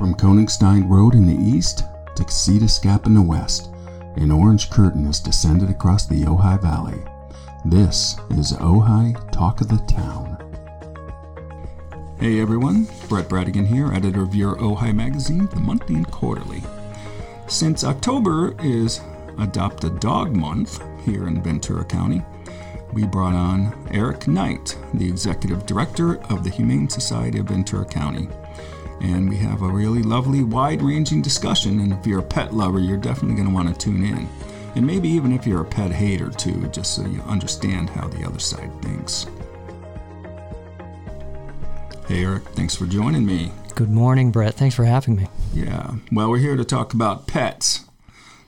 From Koenigstein Road in the east to Casitas Gap in the west, an orange curtain has descended across the Ojai Valley. This is Ojai Talk of the Town. Hey everyone, Brett Bradigan here, editor of your Ojai magazine, the Monthly and Quarterly. Since October is Adopt a Dog Month here in Ventura County, we brought on Eric Knight, the executive director of the Humane Society of Ventura County and we have a really lovely, wide ranging discussion. And if you're a pet lover, you're definitely going to want to tune in. And maybe even if you're a pet hater too, just so you understand how the other side thinks. Hey, Eric, thanks for joining me. Good morning, Brett. Thanks for having me. Yeah, well, we're here to talk about pets.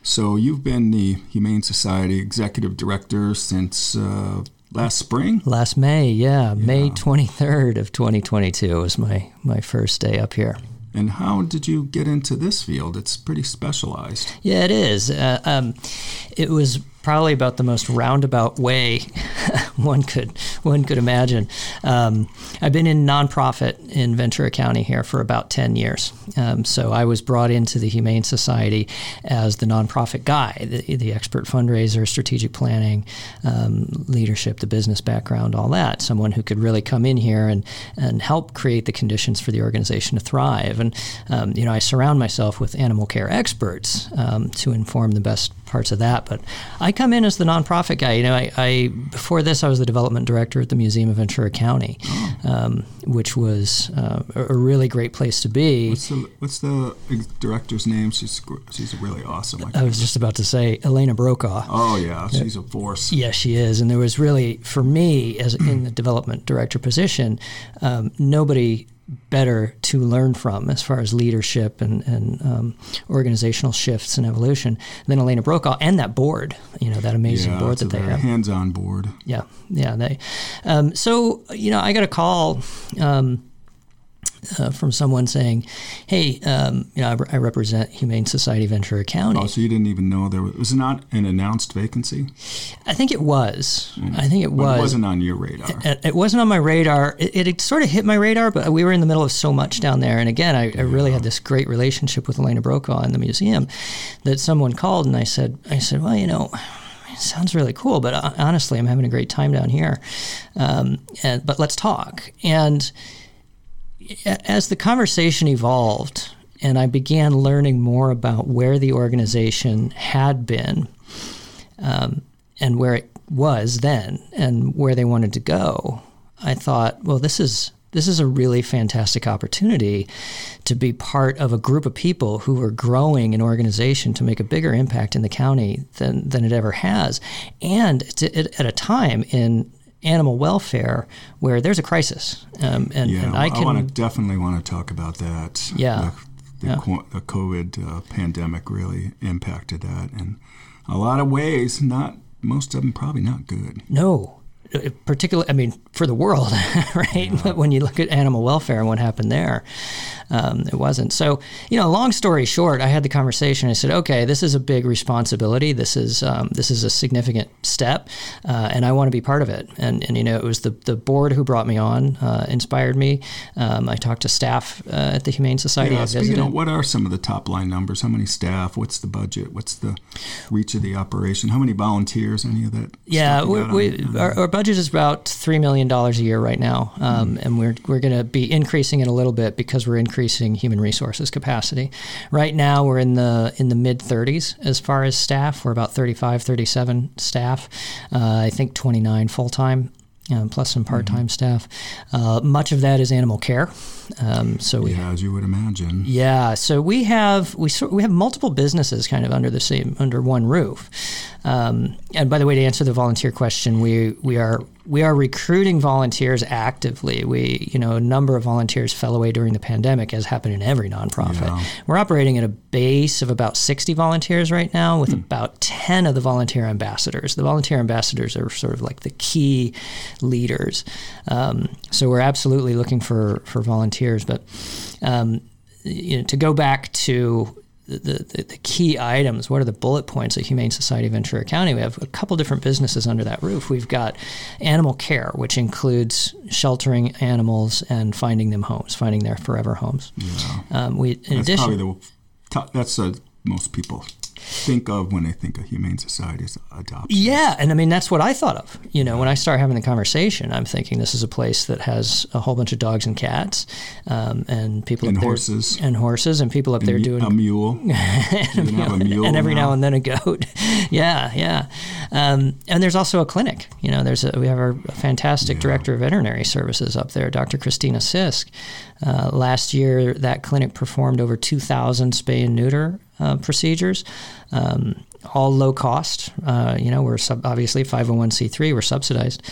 So, you've been the Humane Society executive director since uh, last spring? Last May, yeah. yeah. May 23rd of 2022 was my, my first day up here. And how did you get into this field? It's pretty specialized. Yeah, it is. Uh, um, it was probably about the most roundabout way one could one could imagine. Um, I've been in nonprofit in Ventura County here for about ten years. Um, so I was brought into the Humane Society as the nonprofit guy, the, the expert fundraiser, strategic planning, um, leadership, the business background, all that. Someone who could really come in here and and help create the conditions for the organization to thrive. And um, you know, I surround myself with animal care experts um, to inform the best parts of that. But I come in as the nonprofit guy. You know, I, I before this I was the development director at the Museum of Ventura County, oh. um, which was uh, a really great place to be. What's the, what's the director's name? She's she's really awesome. I, I was just about to say Elena Brokaw. Oh yeah, she's a force. Yes, yeah, she is. And there was really for me as in the development director position, um, nobody better to learn from as far as leadership and, and um, organizational shifts and evolution than Elena Brokaw and that board, you know, that amazing yeah, board that they have. hands-on board. Yeah, yeah. They, um, so you know, I got a call. Um, uh, from someone saying, "Hey, um, you know, I, I, represent Humane Society Ventura County." Oh, so you didn't even know there was, was not an announced vacancy? I think it was. Mm. I think it was. It wasn't on your radar. It, it wasn't on my radar. It, it, sort of hit my radar, but we were in the middle of so much down there. And again, I, I really had this great relationship with Elena Brokaw in the museum that someone called and I said, I said, well, you know it sounds really cool, but uh, honestly, I'm having a great time down here. Um, and, but let's talk. And as the conversation evolved and I began learning more about where the organization had been um, and where it was then and where they wanted to go, I thought, well, this is this is a really fantastic opportunity to be part of a group of people who are growing an organization to make a bigger impact in the county than, than it ever has. And to, at a time in animal welfare where there's a crisis. Um, and, yeah, and I, can, I want to definitely want to talk about that. Yeah. The, the, yeah. the COVID uh, pandemic really impacted that. And a lot of ways, not most of them probably not good. No, particularly, I mean, for the world, right? Yeah. But when you look at animal welfare and what happened there, um, it wasn't. So, you know, long story short, I had the conversation. I said, okay, this is a big responsibility. This is um, this is a significant step, uh, and I want to be part of it. And, and you know, it was the the board who brought me on, uh, inspired me. Um, I talked to staff uh, at the Humane Society. Yeah, speaking of, what are some of the top line numbers? How many staff? What's the budget? What's the reach of the operation? How many volunteers? Any of that? Yeah, we, we, our, our, budget is about three million dollars a year right now, um, mm. and we're we're going to be increasing it a little bit because we're increasing increasing human resources capacity. Right now, we're in the in the mid 30s as far as staff. We're about 35, 37 staff. Uh, I think 29 full time. Um, plus some part-time mm-hmm. staff. Uh, much of that is animal care. Um, so we, yeah, as you would imagine. Yeah, so we have we we have multiple businesses kind of under the same under one roof. Um, and by the way, to answer the volunteer question, we we are we are recruiting volunteers actively. We, you know, a number of volunteers fell away during the pandemic, as happened in every nonprofit. Yeah. We're operating at a base of about 60 volunteers right now, with hmm. about 10 of the volunteer ambassadors. The volunteer ambassadors are sort of like the key leaders. Um, so we're absolutely looking for for volunteers. But um, you know, to go back to the, the, the, key items. What are the bullet points at Humane Society of Ventura County? We have a couple different businesses under that roof. We've got animal care, which includes sheltering animals and finding them homes, finding their forever homes. Yeah. Um, we, in that's addition, probably the that's uh, most people think of when they think of humane societies adoption. Yeah, and I mean that's what I thought of. You know, when I start having the conversation, I'm thinking this is a place that has a whole bunch of dogs and cats, um, and people and up horses there, and horses, and people up and there doing a mule, and, a mule, a mule and every now. now and then a goat. yeah, yeah. Um, and there's also a clinic. You know, there's a, we have our fantastic Yeah. director of veterinary services up there, Dr. Christina Sisk. Uh, last year, that clinic performed over 2,000 spay and neuter uh, procedures. Um, all low cost. Uh, you know, we're sub- obviously 501c3, we're subsidized,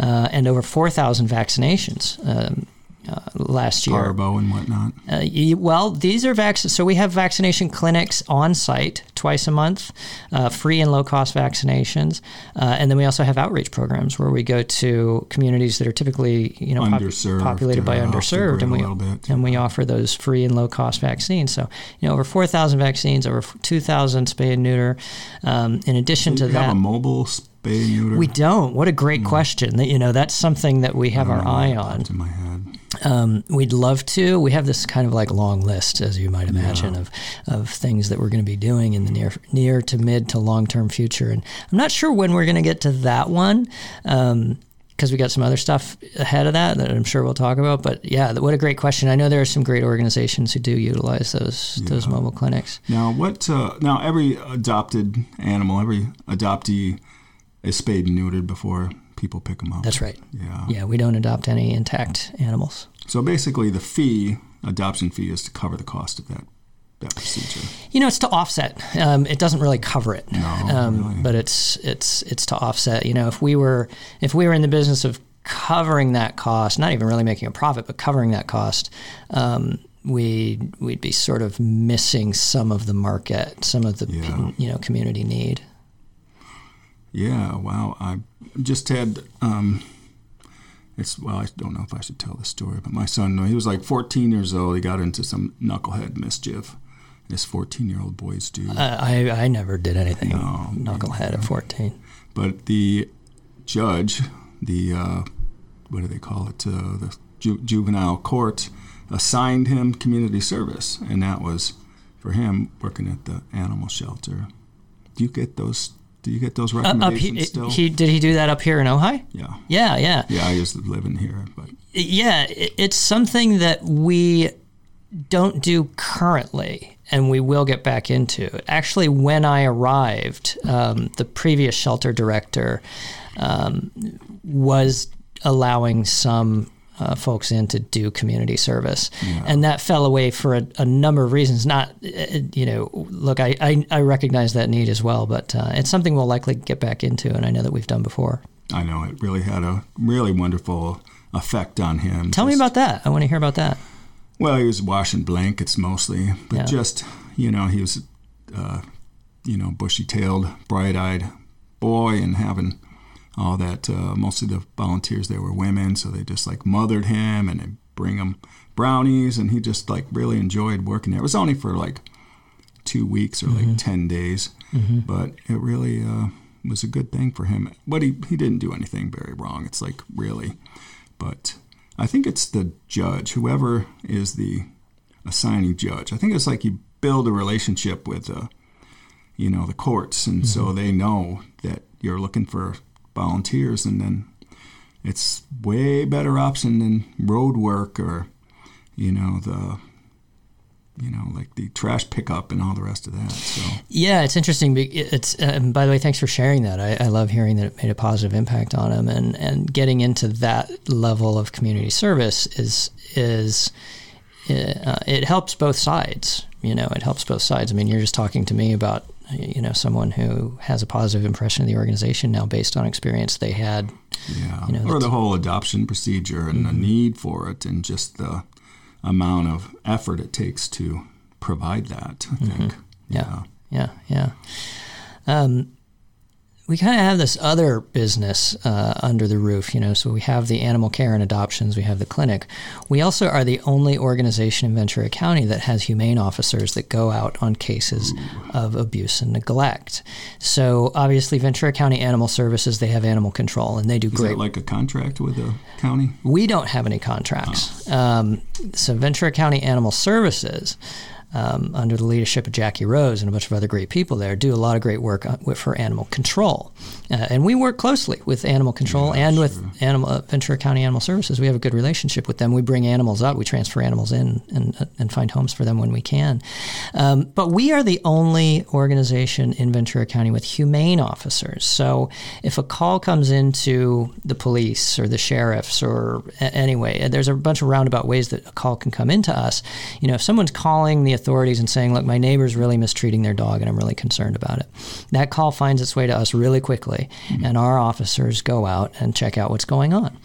uh, and over 4,000 vaccinations um, uh, last year. parvo and whatnot. Uh, well, these are vaccines. So we have vaccination clinics on site twice a month, uh, free and low cost vaccinations, uh, and then we also have outreach programs where we go to communities that are typically you know pop- populated by or off the underserved, and we bit. and we offer those free and low cost vaccines. So you know over four thousand vaccines, over two thousand spay and neuter. Um, in addition Do to that, have a mobile spay and neuter? we don't. What a great question. That you know that's something that we have our eye on. in my head. Um, we'd love to. We have this kind of like long list, as you might imagine, of, of things that we're going to be doing in the near near to mid to long term future. And I'm not sure when we're going to get to that one. because we got some other stuff ahead of that that I'm sure we'll talk about. But yeah, what a great question. I know there are some great organizations who do utilize those those Yeah. mobile clinics. Now, what? Uh, now, every adopted animal, every adoptee is spayed and neutered before people pick them up. That's right. Yeah. Yeah, we don't adopt any intact animals. So basically, the fee, adoption fee, is to cover the cost of that that procedure. You know, it's to offset. Um, it doesn't really cover it, No, um, really. but it's it's it's to offset. You know, if we were if we were in the business of covering that cost, not even really making a profit, but covering that cost, um, we we'd be sort of missing some of the market, some of the Yeah. you know community need. Yeah. Wow. I just had. Um, it's well, I don't know if I should tell this story, but my son, he was like 14 years old. He got into some knucklehead mischief. As 14 year old boys do. I, I I never did anything No, knucklehead at fourteen. but the judge, the uh, what do they call it? Uh, the ju- juvenile court assigned him community service, and that was for him working at the animal shelter. Do you get those? Do you get those Uh, recommendations he, still? he did he do that up here in Ojai? yeah, Yeah, yeah. yeah. I used to live in here, but Yeah, it- it's something that we don't do currently, and we will get back into. Actually, when I arrived, um, the previous shelter director um, was allowing some. Uh, folks in to do community service, and that fell away for a, a number of reasons. Not, you know, look, I, I, I recognize that need as well, but uh, it's something we'll likely get back into, and I know that we've done before. I know it really had a really wonderful effect on him. Tell me about that. I want to hear about that. Well, he was washing blankets mostly, but Yeah. just you know, he was, uh, you know, bushy-tailed, bright-eyed boy, and having all that. Uh, most of the volunteers there were women, so they just like mothered him and they bring him brownies, and he just like really enjoyed working there. It was only for like two weeks or like ten days, but it really uh, was a good thing for him. But he he didn't do anything very wrong. It's like really, but I think it's the judge, whoever is the assigning judge. I think it's like you build a relationship with, uh, you know, the courts, and so they know that you're looking for volunteers, and then it's way better option than road work or, you know, the, you know, like the trash pickup and all the rest of that. So Yeah, it's interesting. It's um, by the way, thanks for sharing that. I, I love hearing that it made a positive impact on him, and and getting into that level of community service is is uh, it helps both sides. You know, it helps both sides. I mean, you're just talking to me about you know someone who has a positive impression of the organization now based on experience they had. Yeah, You know, or the whole adoption procedure and the need for it, and just the amount of effort it takes to provide that. I think. Yeah, yeah, yeah. Um, we kind of have this other business uh, under the roof, you know. So we have the animal care and adoptions, we have the clinic. We also are the only organization in Ventura County that has humane officers that go out on cases of abuse and neglect. So obviously, Ventura County Animal Services they have animal control and they do Is great. like a contract with the county? we don't have any contracts. Um, so Ventura County Animal Services. Um, under the leadership of Jackie Rose and a bunch of other great people there, do a lot of great work uh, for animal control, uh, and we work closely with animal control and with animal uh, Ventura County Animal Services. We have a good relationship with them. We bring animals up, we transfer animals in, and, uh, and find homes for them when we can. Um, but we are the only organization in Ventura County with humane officers. So if a call comes into the police or the sheriffs or a- anyway, there's a bunch of roundabout ways that a call can come into us. You know, if someone's calling the authorities and saying, "Look, my neighbor's really mistreating their dog, and I'm really concerned about it," that call finds its way to us really quickly, and our officers go out and check out what's going on.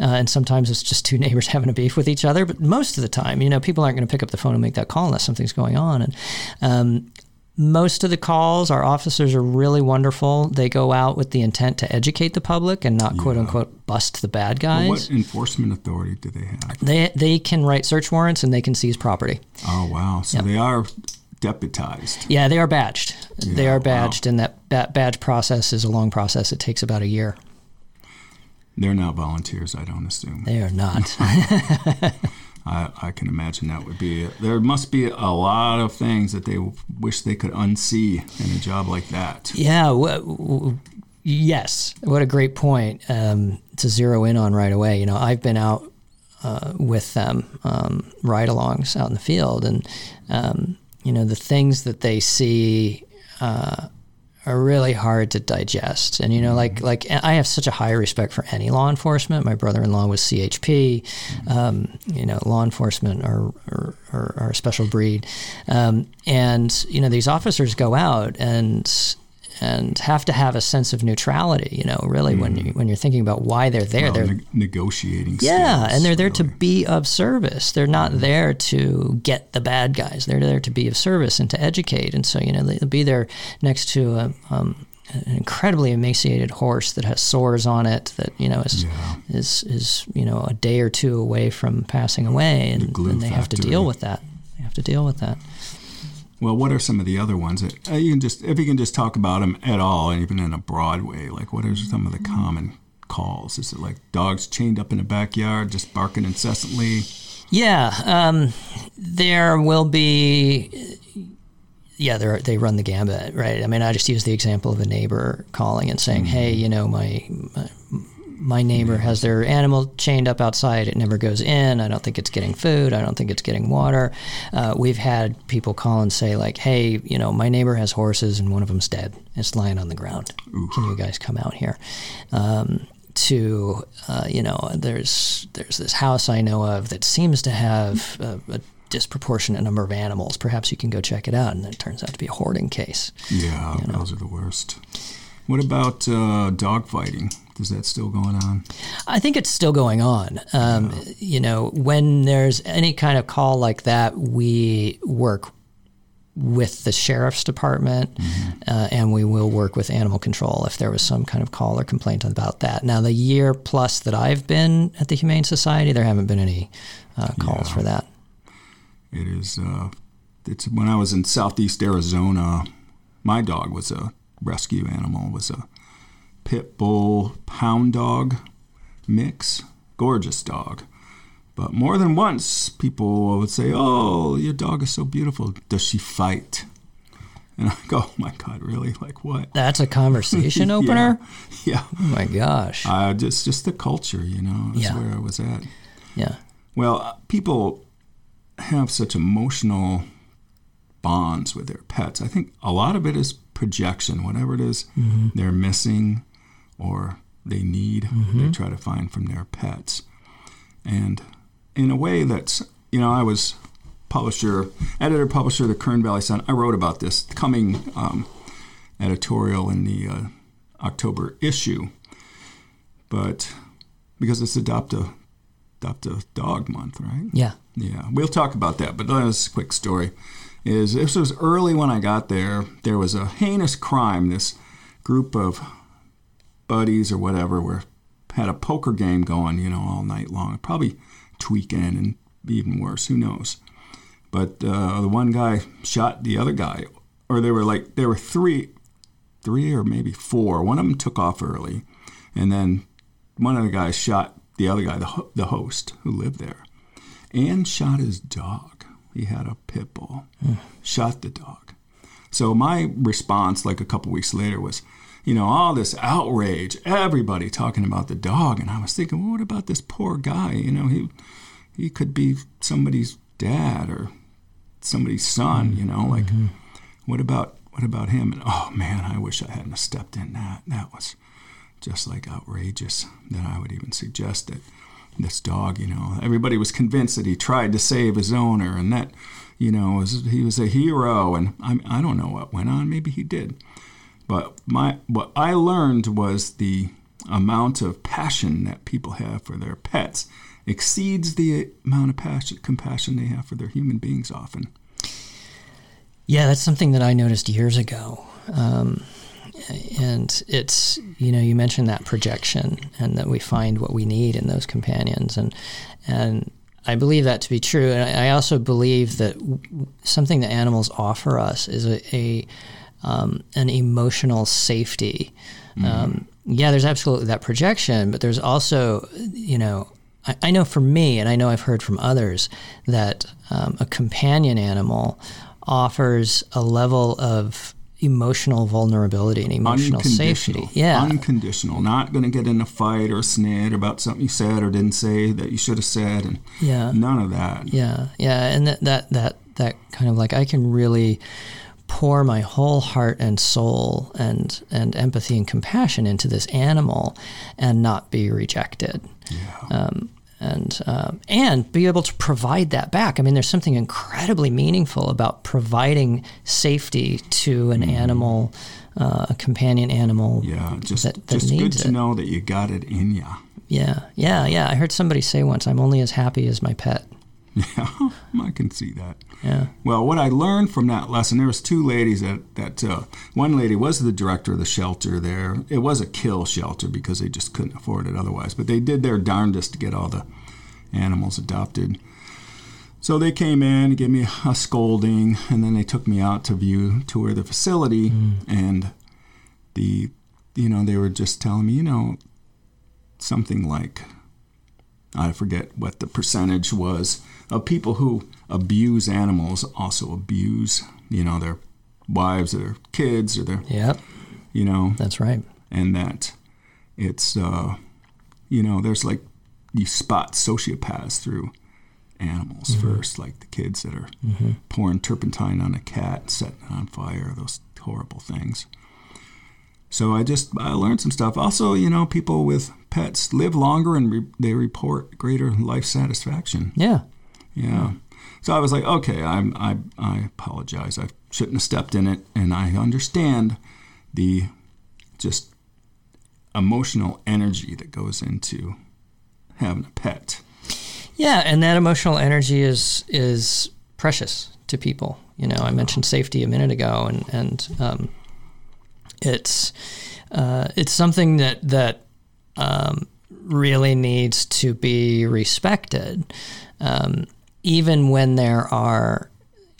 Uh, and sometimes it's just two neighbors having a beef with each other, but most of the time, you know, people aren't going to pick up the phone and make that call unless something's going on. And um, most of the calls, our officers are really wonderful. They go out with the intent to educate the public and not quote unquote bust the bad guys. What enforcement authority do they have? They they can write search warrants and they can seize property. Oh wow! So they are deputized. Yeah, they are badged. they Yeah, are wow. badged, and that ba- badge process is a long process. It takes about a year. They're not volunteers, I don't assume. They are not. I, I can imagine that would be. There must be a lot of things that they wish they could unsee in a job like that. yeah. W- w- yes. What a great point um, to zero in on right away. You know, I've been out uh, with them um, ride-alongs out in the field, and um, you know the things that they see. Uh, are really hard to digest. And you know, like like I have such a high respect for any law enforcement. My brother-in-law was CHP. Um, you know, law enforcement are are, are, are a special breed. Um, and you know, these officers go out and and have to have a sense of neutrality. You know, really when you when you're thinking about why they're there, Well, they're neg- negotiating. yeah, skills, and they're there to be of service. They're not there to get the bad guys. They're there to be of service and to educate. And so, you know, they'll be there next to a, um, an incredibly emaciated horse that has sores on it that you know is Yeah. is is you know a day or two away from passing away, and, glue and they have to deal with that. They have to deal with that. Well, what are some of the other ones? That, uh, you can just if you can just talk about them at all, and even in a broad way. Like, what are some of the common calls? Is it like dogs chained up in the backyard, just barking incessantly? Yeah, um, there will be. Yeah, they they run the gambit, right? I mean, I just use the example of a neighbor calling and saying, "Hey, you know, my, my my neighbor has their animal chained up outside. It never goes in. I don't think it's getting food. I don't think it's getting water." Uh, we've had people call and say, like, "Hey, you know, my neighbor has horses and one of them's dead. It's lying on the ground. Can you guys come out here?" Um, to uh, you know there's there's this house I know of that seems to have a, a disproportionate number of animals. Perhaps you can go check it out, and it turns out to be a hoarding case. Yeah, those are the worst. What about uh, dog fighting? Is that still going on? I think it's still going on. Um, You know, when there's any kind of call like that, we work with the sheriff's department, uh, and we will work with animal control if there was some kind of call or complaint about that. Now, the year plus that I've been at the Humane Society, there haven't been any uh, calls for that. It is. Uh, it's when I was in Southeast Arizona. My dog was a rescue animal. Was a pit bull hound dog mix. Gorgeous dog. But more than once, people would say, "Oh, your dog is so beautiful. Does she fight?" And I go, "Oh my God, really? Like what?" That's a conversation opener. Yeah, Oh my gosh. uh, just just the culture, you know, is Yeah. where I was at. Yeah. Well, uh, people have such emotional bonds with their pets. I think a lot of it is projection. Whatever it is they're missing or they need, they try to find from their pets. And in a way that's, you know, I was publisher, editor, publisher of the Kern Valley Sun. I wrote about this coming um, editorial in the uh, October issue. But because it's Adopt a, Adopt a Dog Month, right? Yeah. Yeah, we'll talk about that. But this quick story is this was early when I got there. There was a heinous crime. This group of buddies or whatever were had a poker game going, you know, all night long. Probably tweaking and even worse. Who knows? But uh, the one guy shot the other guy, or there were like there were three, three or maybe four. One of them took off early, and then one of the guys shot the other guy, the ho- the host who lived there, and shot his dog. He had a pit bull. Shot the dog. So my response, like a couple weeks later, was, you know, all this outrage, everybody talking about the dog, and I was thinking, well, what about this poor guy? You know, he he could be somebody's dad or somebody's son. You know, like mm-hmm. what about what about him? And oh man, I wish I hadn't stepped in that. That was just like outrageous that I would even suggest that this dog, you know, everybody was convinced that he tried to save his owner and that, you know, was, he was a hero. And I, I don't know what went on. Maybe he did. But my what I learned was the amount of passion that people have for their pets exceeds the amount of passion, compassion they have for their human beings often. Yeah, that's something that I noticed years ago. Um, and it's, you know, you mentioned that projection and that we find what we need in those companions. And, and I believe that to be true. And I also believe that something that animals offer us is a, a um, an emotional safety. Mm-hmm. Um, yeah, there's absolutely that projection, but there's also, you know, I, I, know for me, and I know I've heard from others, that um, a companion animal offers a level of emotional vulnerability and emotional safety. Yeah. Unconditional. Not going to get in a fight or a snit about something you said or didn't say that you should have said and yeah. none of that. Yeah. Yeah, and that that that that kind of like I can really pour my whole heart and soul and and empathy and compassion into this animal and not be rejected. Yeah. Um, and um, and be able to provide that back. I mean, there's something incredibly meaningful about providing safety to an mm. animal, uh, a companion animal. Yeah, just that, that just good to it. know that you got it in you. Yeah, yeah, yeah. I heard somebody say once, "I'm only as happy as my pet." Yeah, I can see that. Yeah. Well, what I learned from that lesson, there was two ladies that that uh, one lady was the director of the shelter there. It was a kill shelter because they just couldn't afford it otherwise, but they did their darndest to get all the animals adopted. So they came in, gave me a scolding, and then they took me out to view tour the facility, mm. and the you know they were just telling me you know something like I forget what the percentage was of people who abuse animals also abuse, you know, their wives or their kids or their, yep. you know, that's right. And that it's, uh, you know, there's like you spot sociopaths through animals mm-hmm. first, like the kids that are mm-hmm. pouring turpentine on a cat, setting it on fire, those horrible things. So I just I learned some stuff. Also, you know, people with pets live longer and re- they report greater life satisfaction. Yeah. Yeah. So I was like, okay, I'm, I I apologize. I shouldn't have stepped in it, and I understand the just emotional energy that goes into having a pet. Yeah, and that emotional energy is is precious to people. You know, I mentioned safety a minute ago, and and um, it's uh, it's something that that um, really needs to be respected, um, even when there are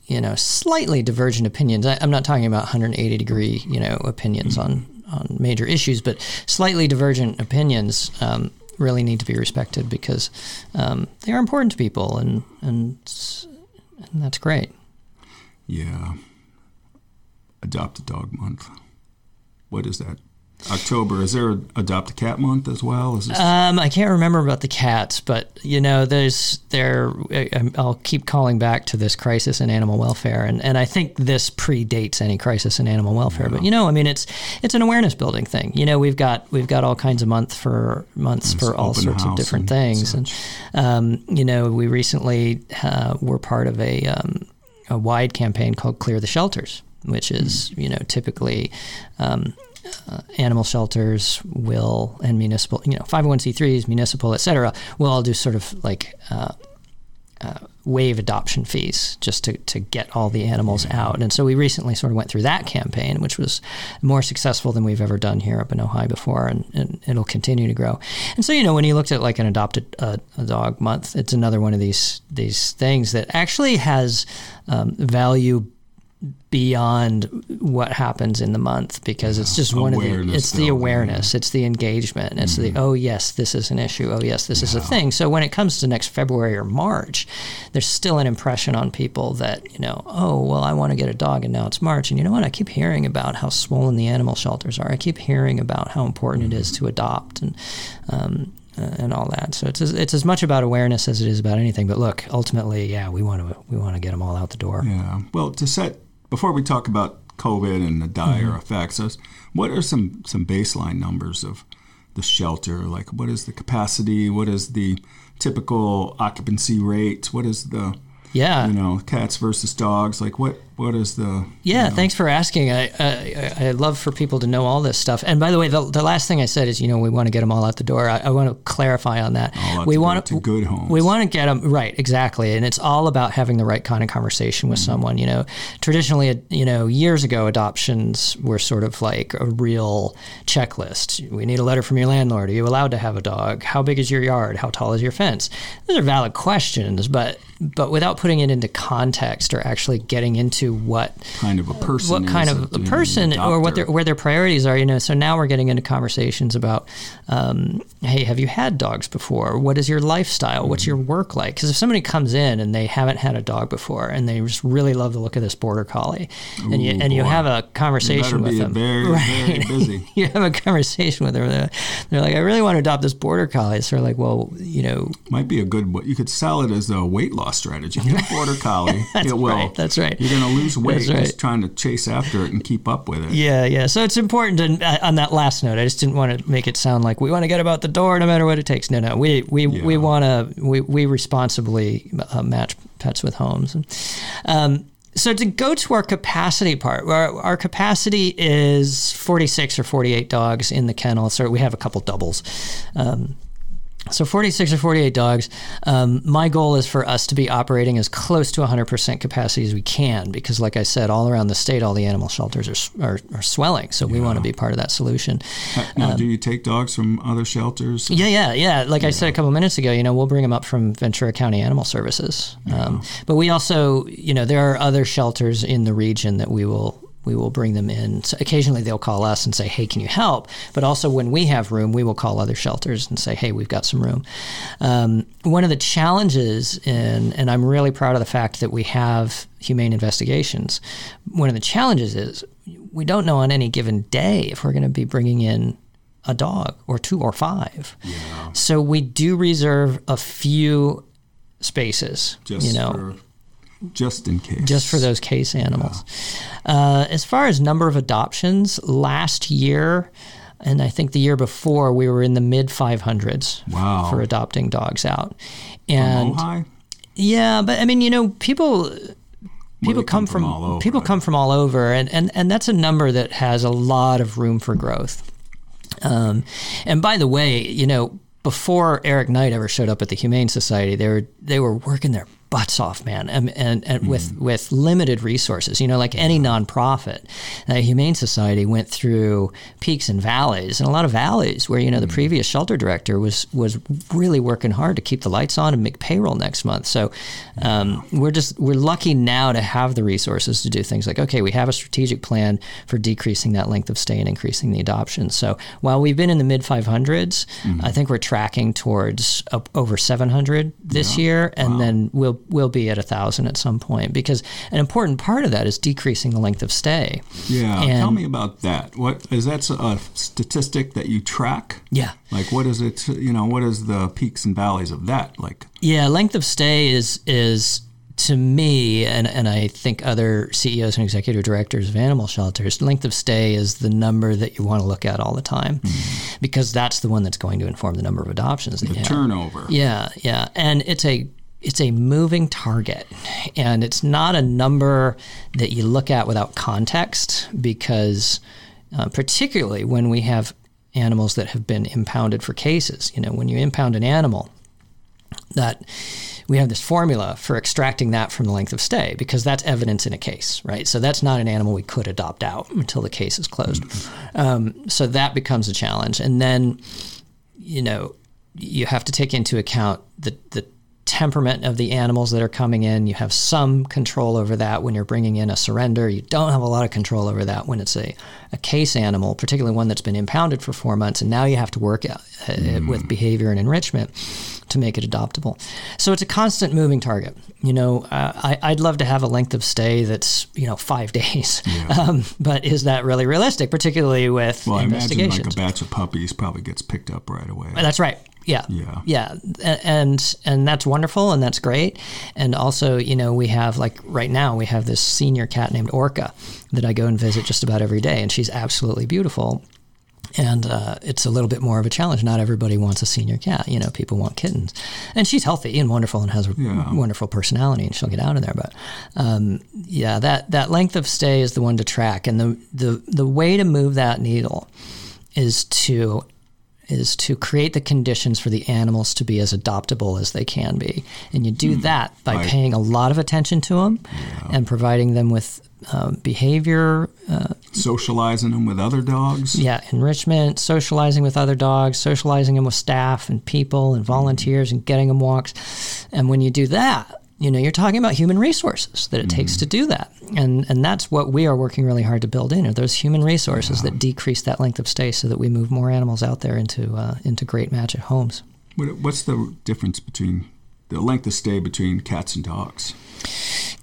you know slightly divergent opinions. I, am not talking about 180 degree you know opinions on on major issues, but slightly divergent opinions um, really need to be respected because um, they are important to people, and and, and that's great. Yeah. Adopt a dog month what is that? October. Is there a adopt a cat month as well? Is this... um, I can't remember about the cats, but you know, there's there. I'll keep calling back to this crisis in animal welfare, and, and I think this predates any crisis in animal welfare. Yeah. But you know, I mean, it's it's an awareness building thing. You know, we've got we've got all kinds of month for months for all sorts of different and things, such. and um, you know, we recently uh, were part of a um, a wide campaign called Clear the Shelters which is mm. you know typically um, uh, animal shelters will and municipal you know 501c3s municipal etc will all do sort of like uh, uh, waive adoption fees just to, to get all the animals out. And so we recently sort of went through that campaign, which was more successful than we've ever done here up in Ojai before, and, and it'll continue to grow. And so, you know, when you looked at like an adopted uh, a dog month, it's another one of these these things that actually has um, value beyond what happens in the month because it's just one of the it's the awareness it's the engagement it's mm-hmm. the oh yes this is an issue oh yes this yeah. is a thing so when it comes to next february or march there's still an impression on people that you know oh well i want to get a dog and now it's march and you know what i keep hearing about how swollen the animal shelters are i keep hearing about how important mm-hmm. it is to adopt and um, uh, and all that. So it's as, it's as much about awareness as it is about anything. But look, ultimately, yeah, we want to we want to get them all out the door. Yeah. Well, to set before we talk about COVID and the dire mm-hmm. effects, what are some some baseline numbers of the shelter? Like, what is the capacity? What is the typical occupancy rate? What is the yeah. You know, cats versus dogs. Like, what what is the? Yeah, you know? thanks for asking. I, I I love for people to know all this stuff. And by the way, the, the last thing I said is, you know, we want to get them all out the door. I, I want to clarify on that. we want to good homes. We want to get them right, exactly. And it's all about having the right kind of conversation with mm-hmm. someone. You know, traditionally, you know, years ago, adoptions were sort of like a real checklist. We need a letter from your landlord. Are you allowed to have a dog? How big is your yard? How tall is your fence? Those are valid questions, but but without putting it into context or actually getting into what kind of a person, what kind of a person, or what their where their priorities are. You know, so now we're getting into conversations about, um, hey, have you had dogs before? What is your lifestyle? What's your work like? Because if somebody comes in and they haven't had a dog before and they just really love the look of this border collie, Ooh, and you and boy. you have a conversation with them, very, right? Very busy. you have a conversation with them. They're, they're like, I really want to adopt this border collie. So they're like, well, you know, might be a good. You could sell it as a weight loss strategy. Get a border collie. That's it will. Right. That's right. You're going to lose weight right. just trying to chase after it and keep up with it. Yeah, yeah. So it's important to, uh, on that last note. I just didn't want to make it sound like we want to get about the door no matter what it takes. No, no. We we, yeah. we want to we, we responsibly uh, match pets with homes. Um, so to go to our capacity part, our, our, capacity is 46 or 48 dogs in the kennel. So we have a couple doubles. Um, so 46 or 48 dogs. Um, my goal is for us to be operating as close to 100% capacity as we can, because, like I said, all around the state, all the animal shelters are are, are swelling. So yeah. we want to be part of that solution. Now, um, do you take dogs from other shelters? Yeah, yeah, yeah. Like yeah. I said a couple minutes ago, you know, we'll bring them up from Ventura County Animal Services. Yeah. Um, but we also, you know, there are other shelters in the region that we will we will bring them in. So occasionally they'll call us and say, "Hey, can you help?" But also when we have room, we will call other shelters and say, "Hey, we've got some room." Um, one of the challenges, in, and I'm really proud of the fact that we have humane investigations. One of the challenges is we don't know on any given day if we're going to be bringing in a dog or two or five. Yeah. So we do reserve a few spaces. Just you know. For- just in case. Just for those case animals. Yeah. Uh, as far as number of adoptions, last year, and I think the year before, we were in the mid 500s wow. for adopting dogs out. And yeah, but I mean, you know, people people come, come, from, from people come from all over, and, and and that's a number that has a lot of room for growth. Um, and by the way, you know, before Eric Knight ever showed up at the Humane Society, they were they were working their butts off, man, and, and, and mm. with with limited resources. You know, like any nonprofit, the Humane Society went through peaks and valleys, and a lot of valleys where you know the mm. previous shelter director was was really working hard to keep the lights on and make payroll next month. So um, we're just we're lucky now to have the resources to do things like okay, we have a strategic plan for decreasing that length of stay and increasing the adoption. So while we've been in the mid 500s, mm. I think we're tracking towards over 700 this yeah. year, and wow. then we'll will be at a thousand at some point because an important part of that is decreasing the length of stay. Yeah, and tell me about that. What is that a statistic that you track? Yeah, like what is it? You know, what is the peaks and valleys of that? Like, yeah, length of stay is is to me, and, and I think other CEOs and executive directors of animal shelters, length of stay is the number that you want to look at all the time mm. because that's the one that's going to inform the number of adoptions. The turnover. Yeah, yeah. And it's a it's a moving target and it's not a number that you look at without context because uh, particularly when we have animals that have been impounded for cases you know when you impound an animal that we have this formula for extracting that from the length of stay because that's evidence in a case, right? So that's not an animal we could adopt out until the case is closed. Um, so that becomes a challenge. And then, you know, you have to take into account the, the temperament of the animals that are coming in. You have some control over that when you're bringing in a surrender. You don't have a lot of control over that when it's a, a case animal, particularly one that's been impounded for four months, and now you have to work uh, mm. with behavior and enrichment to make it adoptable. So it's a constant moving target. You know, uh, I, would love to have a length of stay that's you know five days, yeah. um, but is that really realistic? Particularly with well, investigations. I imagine like a batch of puppies probably gets picked up right away. That's right. Yeah. Yeah. Yeah. And and that's wonderful and that's great. And also, you know, we have like right now we have this senior cat named Orca that I go and visit just about every day and she's absolutely beautiful. And uh, it's a little bit more of a challenge. Not everybody wants a senior cat. You know, people want kittens. And she's healthy and wonderful and has a yeah. wonderful personality, and she'll get out of there. But um, yeah, that, that length of stay is the one to track. And the, the, the way to move that needle is to is to create the conditions for the animals to be as adoptable as they can be. And you do mm, that by paying a lot of attention to them yeah. and providing them with uh, behavior. Uh, socializing them with other dogs. Yeah, enrichment, socializing with other dogs, socializing them with staff and people and volunteers mm. and getting them walks. And when you do that, you know, you're talking about human resources that it mm-hmm. takes to do that. And and that's what we are working really hard to build in are those human resources that decrease that length of stay so that we move more animals out there into uh, into great match at homes. What's the difference between the length of stay between cats and dogs?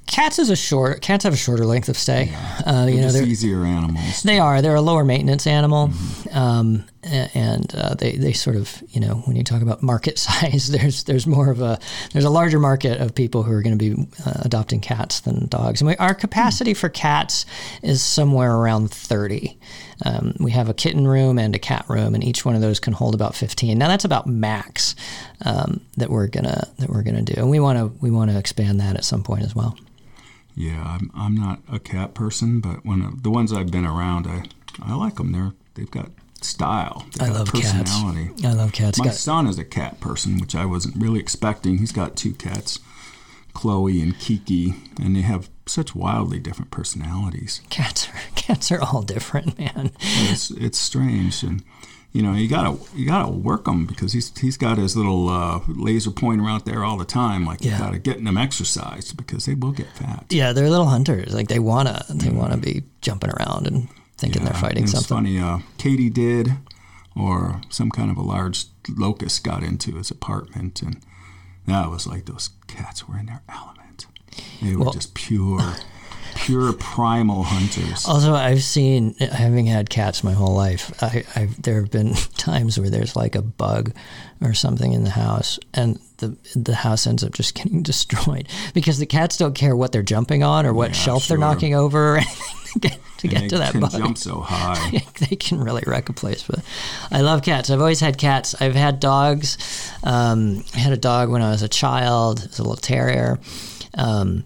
Cats is a short. Cats have a shorter length of stay. Yeah. Uh, you know, they're easier animals. They are. They're a lower maintenance animal, mm-hmm. um, and uh, they they sort of you know when you talk about market size, there's there's more of a there's a larger market of people who are going to be uh, adopting cats than dogs. And we, our capacity mm-hmm. for cats is somewhere around thirty. Um, we have a kitten room and a cat room, and each one of those can hold about fifteen. Now that's about max um, that we're gonna that we're gonna do, and we want to we want to expand that at some point as well. Yeah, I'm, I'm not a cat person, but when the ones I've been around, I I like them. They're they've got style. They've I love personality. cats. I love cats. My got... son is a cat person, which I wasn't really expecting. He's got two cats, Chloe and Kiki, and they have such wildly different personalities. Cats are cats are all different, man. It's it's strange and you know, you gotta you gotta work him because he's he's got his little uh, laser pointer out there all the time. Like yeah. you gotta get them exercised because they will get fat. Yeah, they're little hunters. Like they wanna they wanna be jumping around and thinking yeah, they're fighting it's something. It's funny, uh, katydid, or some kind of a large locust got into his apartment, and that was like those cats were in their element. They were well, just pure pure primal hunters. Also, I've seen, having had cats my whole life, I, I've, there have been times where there's like a bug or something in the house, and the the house ends up just getting destroyed because the cats don't care what they're jumping on or what yeah, shelf sure. they're knocking over or anything to get, to, get to that can bug. Jump so high, they can really wreck a place. But I love cats. I've always had cats. I've had dogs. Um, I had a dog when I was a child. It was a little terrier. Um,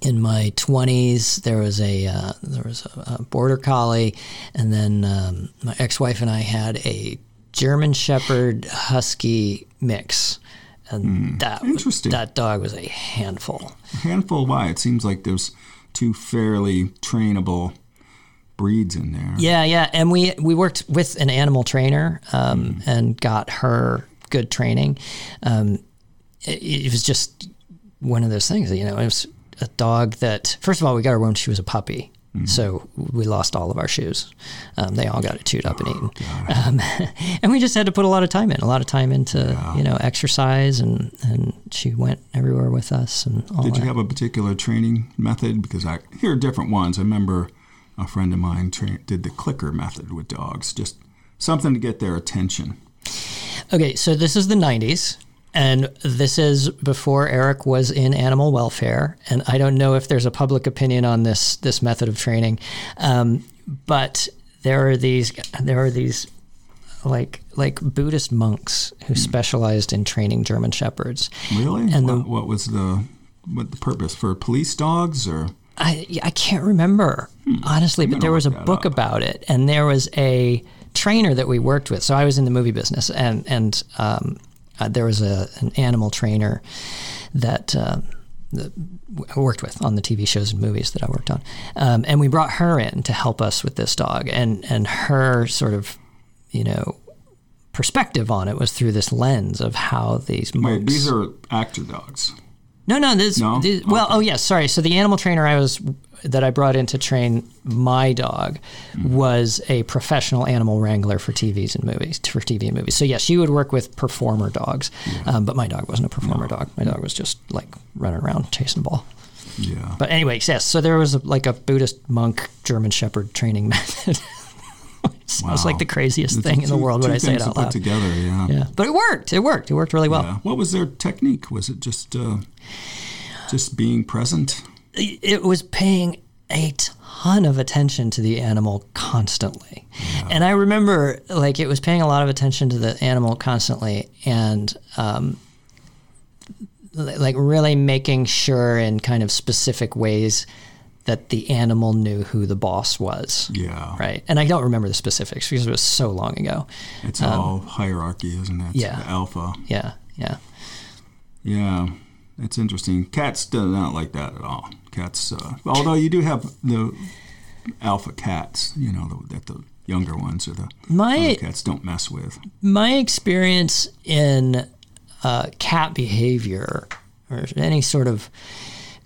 in my 20s there was a uh, there was a, a, border collie and then um, my ex-wife and I had a German shepherd husky mix and mm, that interesting. that dog was a handful. A handful? Why? It seems like there's two fairly trainable breeds in there. Yeah yeah and we we worked with an animal trainer um, mm. and got her good training. Um, it, it was just one of those things you know it was a dog that, first of all, we got her when she was a puppy. Mm-hmm. So we lost all of our shoes. Um, they all got it chewed up and eaten, um, and we just had to put a lot of time in, a lot of time into yeah. you know exercise, and and she went everywhere with us. And did you that. have a particular training method? Because I hear different ones. I remember a friend of mine tra- did the clicker method with dogs, just something to get their attention. Okay, so this is the '90s, and this is before Eric was in animal welfare. And I don't know if there's a public opinion on this this method of training, um, but there are these there are these like like Buddhist monks who hmm. specialized in training German shepherds. Really? And what, the, what was the what the purpose for police dogs or? I I can't remember hmm. honestly, but there was a book up. about it, and there was a trainer that we worked with. So I was in the movie business, and and um, uh, there was a an animal trainer that. Uh, that I worked with on the TV shows and movies that I worked on, um, and we brought her in to help us with this dog, and and her sort of, you know, perspective on it was through this lens of how these monks. Wait, these are actor dogs. No, no, this. No? this- well, oh yes, sorry. So the animal trainer I was that I brought in to train my dog was a professional animal wrangler for TVs and movies for TV and movies. So yes, she would work with performer dogs, um, but my dog wasn't a performer dog. My dog was just like running around chasing ball. Yeah. But anyways, yes. So there was a, like a Buddhist monk German Shepherd training method. it Wow. like the craziest thing in the world when I say it out put loud. together, yeah. Yeah, but it worked. It worked. It worked really well. Yeah. What was their technique? Was it just uh, just being present? It was paying a ton of attention to the animal constantly. And I remember like it was paying a lot of attention to the animal constantly and um, like really making sure in kind of specific ways that the animal knew who the boss was. Yeah. Right. And I don't remember the specifics because it was so long ago. It's all hierarchy, isn't it? Um, yeah. Alpha. Yeah. Yeah. Yeah. It's interesting. Cats do not like that at all. Cats, uh, although you do have the alpha cats, you know, that the younger ones or the My cats don't mess with. my experience in uh, cat behavior or any sort of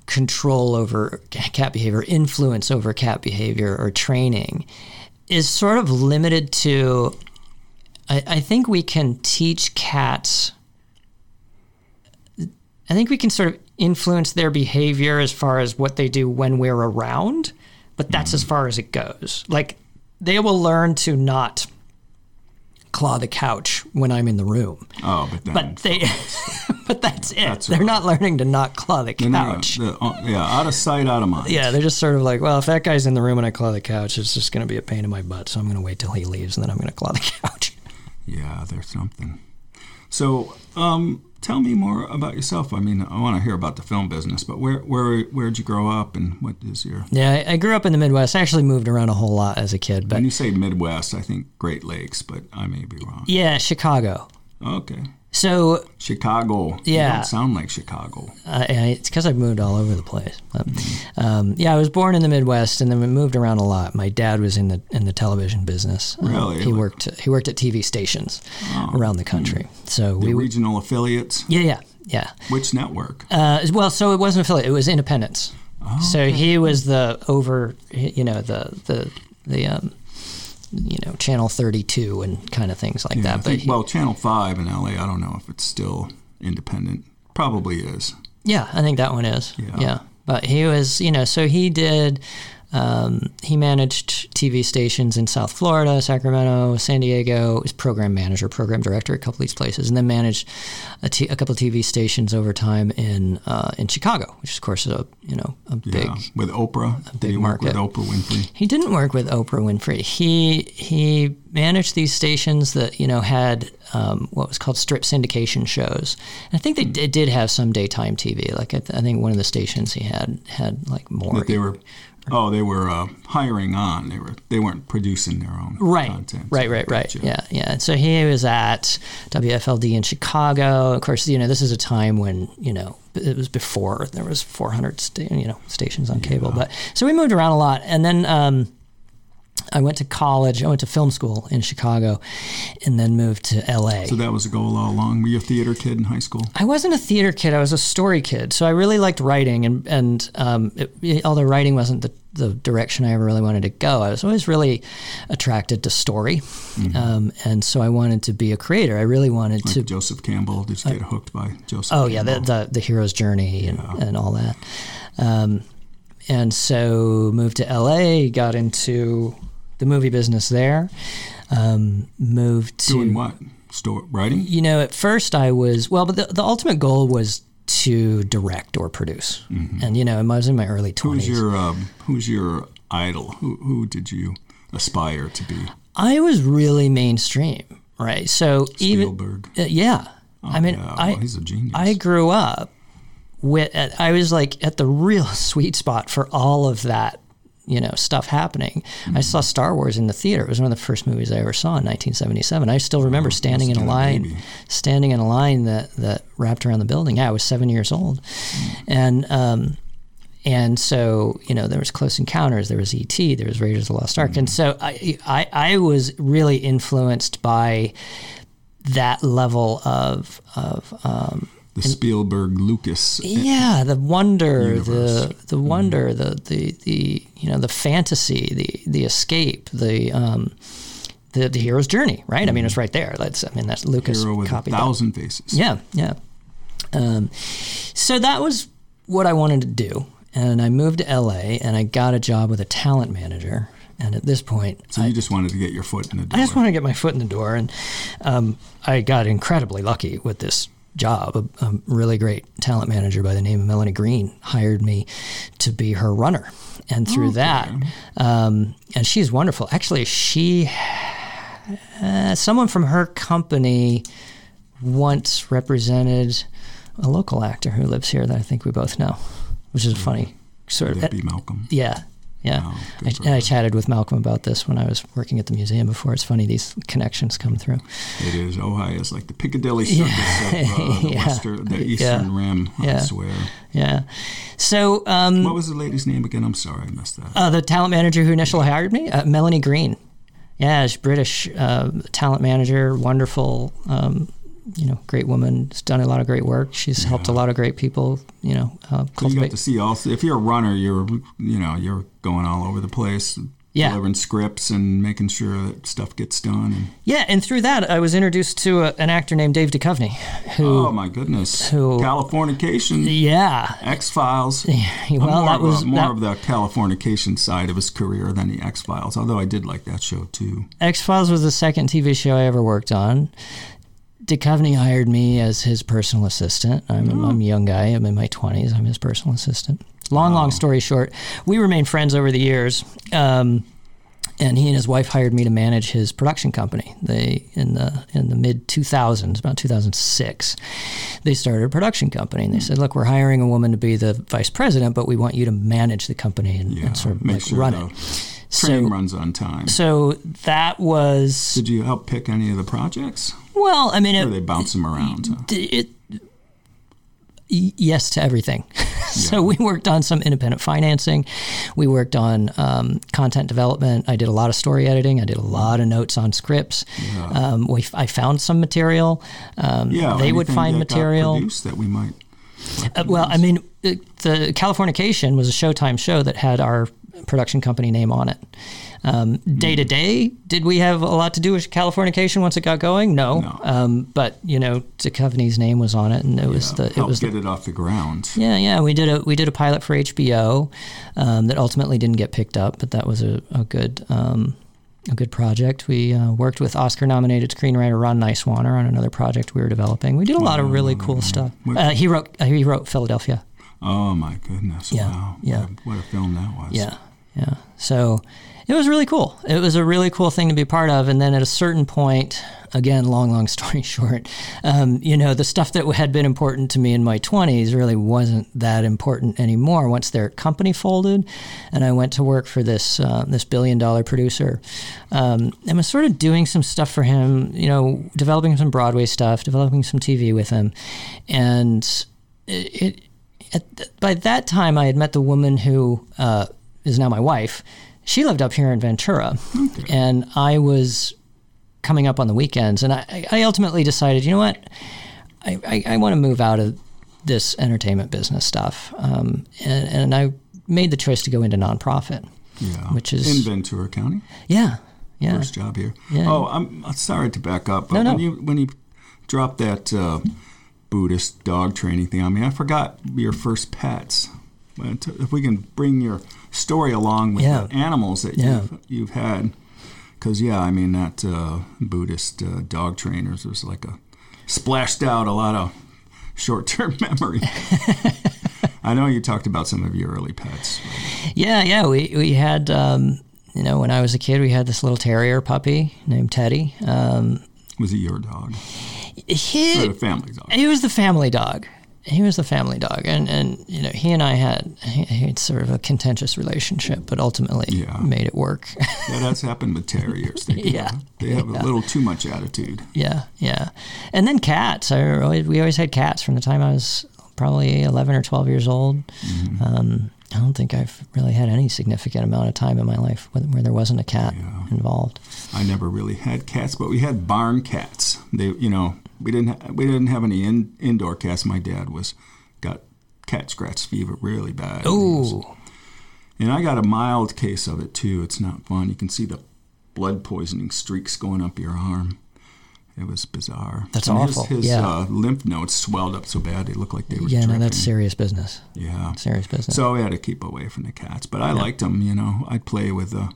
control over cat behavior, influence over cat behavior, or training is sort of limited to. I, I think we can teach cats. I think we can sort of influence their behavior as far as what they do when we're around, but that's as far as it goes. Like they will learn to not claw the couch when I'm in the room. Oh, but then. But they, but that's it. That's they're right. not learning to not claw the couch. uh, yeah, out of sight, out of mind. Yeah, they're just sort of like, well, if that guy's in the room and I claw the couch, it's just going to be a pain in my butt. So I'm going to wait till he leaves and then I'm going to claw the couch. Yeah, there's something. So, um, tell me more about yourself. I mean, I want to hear about the film business, but where where where'd you grow up, and what is your? Yeah, I, I grew up in the Midwest. I actually moved around a whole lot as a kid, but When you say Midwest, I think Great Lakes, but I may be wrong. yeah, Chicago. Okay, So Chicago. You Yeah. don't sound like Chicago. uh, it's because I've moved all over the place. But, um, yeah, I was born in the Midwest, and then we moved around a lot. My dad was in the in the television business. Um, Really? he worked he worked at TV stations around the country. So The we regional affiliates. yeah yeah yeah. Which network? Uh, well, so it wasn't affiliate; it was Independence. so he was the over, you know, the the the um, you know, Channel Thirty Two and kind of things like Yeah, I that. But think, he- well, Channel Five in LA. I don't know if it's still independent. Probably is. Yeah, I think that one is. Yeah. Yeah. But he was, you know, so he did, um, he managed TV stations in South Florida, Sacramento, San Diego, was program manager, program director at a couple of these places, and then managed a, t- a couple of TV stations over time in uh, in Chicago, which is, of course, a, you know, a big. Yeah. With Oprah. Did big he work with. Oprah Winfrey? He didn't work with Oprah Winfrey. He he managed these stations that you know had um, what was called strip syndication shows. And I think they did, did have some daytime TV. Like I, th- I think one of the stations he had had like more. That they were. Oh, they were uh, hiring on. They were. They weren't producing their own Right, content. right, right, right. Gotcha. Yeah, yeah. So he was at WFLD in Chicago. Of course, you know this is a time when you know it was before there was 400 sta- you know stations on cable. But so we moved around a lot, and then um, I went to college. I went to film school in Chicago, and then moved to LA. So that was a goal all along. Were you a theater kid in high school? I wasn't a theater kid. I was a story kid. So I really liked writing, and and um, it, although writing wasn't the, the direction I ever really wanted to go, I was always really attracted to story, Mm-hmm. um, and so I wanted to be a creator. I really wanted Like to. Joseph Campbell. Did you get hooked by Joseph? Oh yeah, the, the the hero's journey and, and all that. Um, and so moved to LA, got into the movie business there. Um, moved to Doing what? Store writing? you know, at first I was well, but the, the ultimate goal was to direct or produce, and you know, I was in my early Mm-hmm. Who's twenties. your um, Who's your idol? Who Who did you aspire to be? I was really mainstream, right? So even Spielberg. uh, yeah, I mean, yeah, I well, he's a genius. I grew up with I was like at the real sweet spot for all of that, you know stuff happening. I saw Star Wars in the theater. It was one of the first movies I ever saw in 1977. I still remember standing in a line, baby. standing in a line that that wrapped around the building. Yeah, I was seven years old, and. Um, and so, you know, there was Close Encounters, there was E.T., there was Raiders of the Lost Ark. And so I, I, I was really influenced by that level of, of um, The Spielberg Lucas. yeah, the wonder, Universe. the the wonder, the, the the you know the fantasy, the the escape, the um, the the hero's journey, right? I mean, it's right there. Let's. I mean, that's Lucas Hero with a copied that. thousand faces. Yeah, yeah. Um, so that was what I wanted to do, and I moved to LA, and I got a job with a talent manager. And at this point, So you just wanted to get your foot in the door. I just wanted to get my foot in the door, and um, I got incredibly lucky with this job. A, a really great talent manager by the name of Melanie Green hired me to be her runner, and through that, um, and she's wonderful. Actually, she, uh, someone from her company, once represented a local actor who lives here that I think we both know, which is a funny sort of. That'd be Malcolm. Yeah, yeah. Oh, I, and I chatted with Malcolm about this when I was working at the museum before. It's funny these connections come through. It is. Ojai is like the Piccadilly Circus of uh, the, Yeah. Western, the Eastern Rim, I swear. Yeah. So um, What was the lady's name again? I'm sorry, I missed that. uh, the talent manager who initially hired me, uh, Melanie Green. Yeah, she's British uh, talent manager, wonderful. Um, you know, great woman. She's done a lot of great work. She's helped a lot of great people. You know, uh, So you got to see also. If you're a runner, you're you know you're going all over the place, Yeah. delivering scripts and making sure that stuff gets done. And, Yeah, and through that, I was introduced to a, an actor named Dave Duchovny, who. oh my goodness, who- Californication, yeah, X Files. well, that was a, more that- of the Californication side of his career than the X Files. Although I did like that show too. X Files was the second TV show I ever worked on. Duchovny hired me as his personal assistant. I'm, I'm a young guy. I'm in my 20s. I'm his personal assistant. Long, long story short, we remained friends over the years. Um, and he and his wife hired me to manage his production company. They in the in the mid 2000s, about 2006, they started a production company, and they said, "Look, we're hiring a woman to be the vice president, but we want you to manage the company and, Yeah, and sort of make like sure run it." train So, runs on time. so that was Did you help pick any of the projects, well. I mean, it, they bounce them around? it, y- yes to everything. so we worked on some independent financing. We worked on um, content development. I did a lot of story editing. I did a lot of notes on scripts. Um, we, I found some material. Um, Yeah, they would find that material. that we might. Uh, well, I mean, it, the Californication was a Showtime show that had our production company name on it. Um, Day to day, did we have a lot to do with Californication once it got going? No, No. Um, but you know, Duchovny's name was on it, and it was uh, the it was the get it off the ground. yeah, yeah. We did a we did a pilot for HBO um, that ultimately didn't get picked up, but that was a, a good um, a good project. We uh, worked with Oscar-nominated screenwriter Ron Nyswaner on another project we were developing. We did a lot of really cool stuff. Uh, he wrote uh, he wrote Philadelphia. Oh my goodness! Yeah, Wow. yeah. What a, what a film that was. Yeah, yeah. So it was really cool. It was a really cool thing to be part of. And then at a certain point, again, long, long story short, um, you know, the stuff that had been important to me in my 20s really wasn't that important anymore once their company folded. And I went to work for this, uh, this billion dollar producer um, and was sort of doing some stuff for him, you know, developing some Broadway stuff, developing some TV with him. And it, it th- by that time, I had met the woman who uh, is now my wife. She lived up here in Ventura, and I was coming up on the weekends. And I, I ultimately decided, you know what, I, I, I want to move out of this entertainment business stuff, um, and, and I made the choice to go into nonprofit. Yeah. Which is- in Ventura County. Yeah, yeah. First job here. Yeah. Oh, I'm I'm sorry to back up, but No, no. when you when you dropped that uh, Buddhist dog training thing on me, I forgot your first pets. But If we can bring your story along with Yeah. the animals that Yeah. you've, you've had, because yeah, I mean that uh, Buddhist uh, dog trainers was like a splashed out a lot of short-term memory. I know you talked about some of your early pets. Yeah, yeah. We we had um, you know when I was a kid, we had this little terrier puppy named Teddy. Um, Was it your dog? He, the family dog? He was the family dog. he was the family dog, and and you know he and I had he, he had sort of a contentious relationship, but ultimately Yeah. made it work. Yeah, that's happened with terriers. They. Yeah. they have Yeah. a little too much attitude. yeah, yeah, and then cats. I always, we always had cats from the time I was probably eleven or twelve years old. Mm-hmm. Um, I don't think I've really had any significant amount of time in my life where, there wasn't a cat Yeah. involved. I never really had cats, but we had barn cats. They, you know, we didn't ha- we didn't have any in, indoor cats. My dad was got cat scratch fever really bad. and he was- Ooh, and I got a mild case of it too. It's not fun. You can see the blood poisoning streaks going up your arm. It was bizarre. That's And awful. His, his Yeah. uh, lymph nodes swelled up so bad they looked like they were yeah, no, dripping. that's serious business. yeah. Serious business. So we had to keep away from the cats, but I liked them. You know, I'd play with the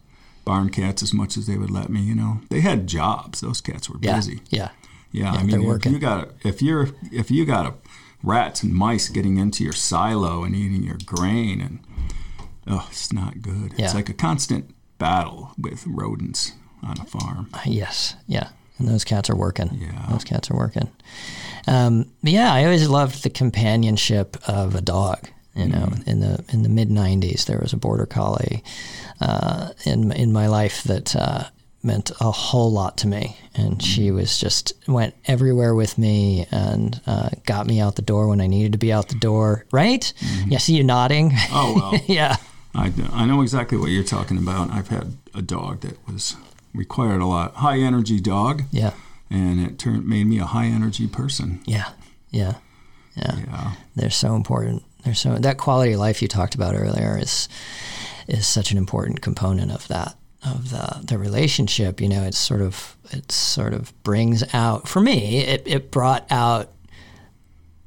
barn cats as much as they would let me. You know, they had jobs. Those cats were yeah, busy. yeah, Yeah, Yeah, I mean, if working. you got if you're if you got a rats and mice getting into your silo and eating your grain, and oh, it's not good. Yeah. It's like a constant battle with rodents on a farm. yes, yeah. And those cats are working. Yeah. those cats are working. Um, but yeah, I always loved the companionship of a dog. You know, Mm-hmm. in the in the mid '90s, there was a border collie uh, in in my life that uh, meant a whole lot to me, and she Mm-hmm. was just went everywhere with me and uh, got me out the door when I needed to be out the door. Right? Yeah. See you nodding. Mm-hmm. Oh well, yeah. I, I know exactly what you're talking about. I've had a dog that was required a lot high energy dog, Yeah. and it turned made me a high energy person. Yeah. Yeah. Yeah. Yeah. They're so important. They're so that quality of life you talked about earlier is is such an important component of that of the the relationship. You know, it's sort of it sort of brings out for me. It it brought out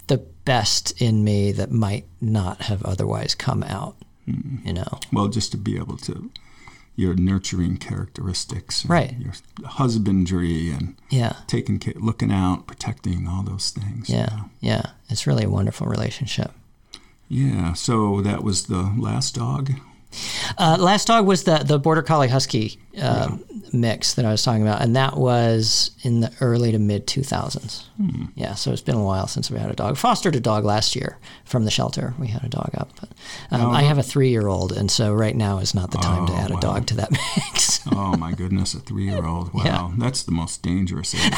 the best in me that might not have otherwise come out. Hmm. You know, Well, just to be able to your nurturing characteristics, Right. Your husbandry and yeah, taking care, looking out, protecting, all those things. yeah, yeah. It's really a wonderful relationship. Yeah. So that was the last dog. Uh, last dog was the the border collie husky um, mix that I was talking about, and that was in the early to mid two thousands. Yeah, so it's been a while since we had a dog. Fostered a dog last year from the shelter. We had a dog up. But, um, I have a three year old, and so right now is not the time to Oh, add a dog to that mix. Oh my goodness, a three-year-old. Wow, Yeah. that's the most dangerous age.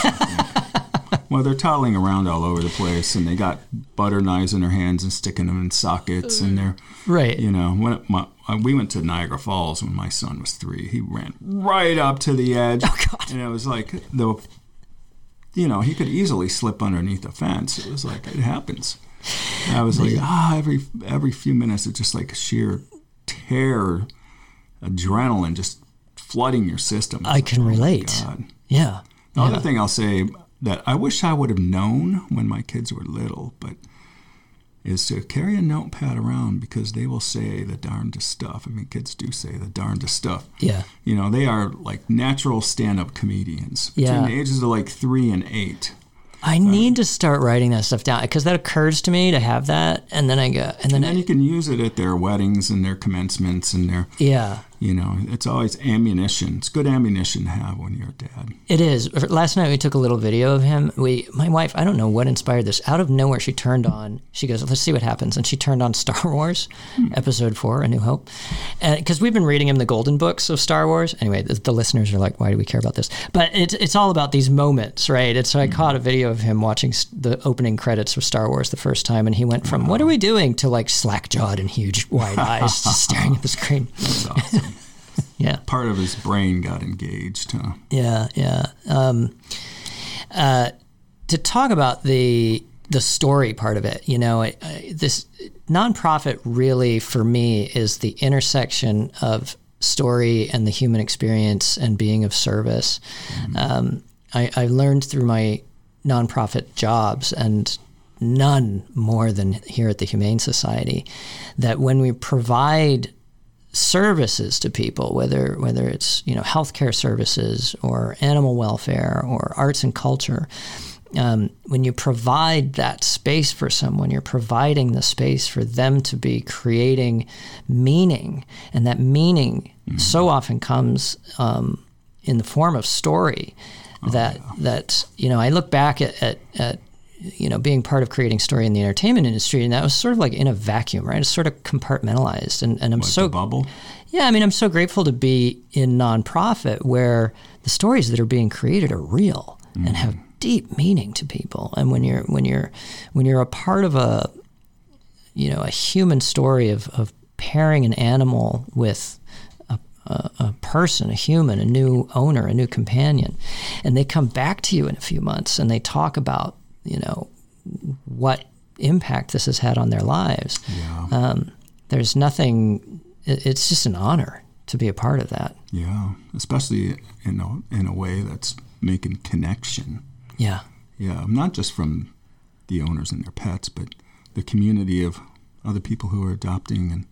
Well, they're toddling around all over the place, and they got butter knives in their hands and sticking them in sockets, and they're right. You know, when my, uh, we went to Niagara Falls when my son was three, he ran right up to the edge, Oh, God. and it was like the, you know, he could easily slip underneath the fence. It was like it happens. And I was like, ah, every every few minutes, it's just like sheer terror, adrenaline just flooding your system. I It's can like, oh relate. Yeah. The yeah. other thing I'll say that I wish I would have known when my kids were little, but is to carry a notepad around because they will say the darndest stuff. I mean, kids do say the darndest stuff. Yeah. You know, they are like natural stand-up comedians between Yeah. the ages of like three and eight. I need to start writing that stuff down because that occurs to me to have that, and then I go, and then And then I, you can use it at their weddings and their commencements and their, yeah. You know, it's always ammunition. It's good ammunition to have when you're a dad. It is. Last night we took a little video of him. We, my wife, I don't know what inspired this. Out of nowhere, she turned on. She goes, "Let's see what happens," and she turned on Star Wars, hmm. Episode Four, A New Hope, because we've been reading him the Golden Books of Star Wars. Anyway, the, the listeners are like, "Why do we care about this?" But it's it's all about these moments, right? And so I hmm. caught a video of him watching the opening credits of Star Wars the first time, and he went from "What are we doing?" to like slack jawed and huge wide eyes, staring at the screen. Yeah. Part of his brain got engaged, huh? Yeah, yeah. Um, uh, to talk about the the story part of it, you know, I, I, this nonprofit really for me is the intersection of story and the human experience and being of service. Um, I, I learned through my nonprofit jobs and none more than here at the Humane Society that when we provide services to people, whether whether it's you know healthcare services or animal welfare or arts and culture. Um, when you provide that space for someone, you're providing the space for them to be creating meaning, and that meaning so often comes um, in the form of story. that that you know, I look back at, at, at you know, being part of creating story in the entertainment industry, and that was sort of like in a vacuum, right? It's sort of compartmentalized, and, and I'm Like so bubble. yeah, I mean, I'm so grateful to be in nonprofit where the stories that are being created are real and mm. have deep meaning to people. And when you're when you're when you're a part of a you know a human story of, of pairing an animal with a, a, a person, a human, a new owner, a new companion, and they come back to you in a few months and they talk about you know what impact this has had on their lives. Yeah. Um, there's nothing. it- It's just an honor to be a part of that. Yeah. Especially in a, in a way that's making connection. Yeah, Yeah. Not just from the owners and their pets, but the community of other people who are adopting and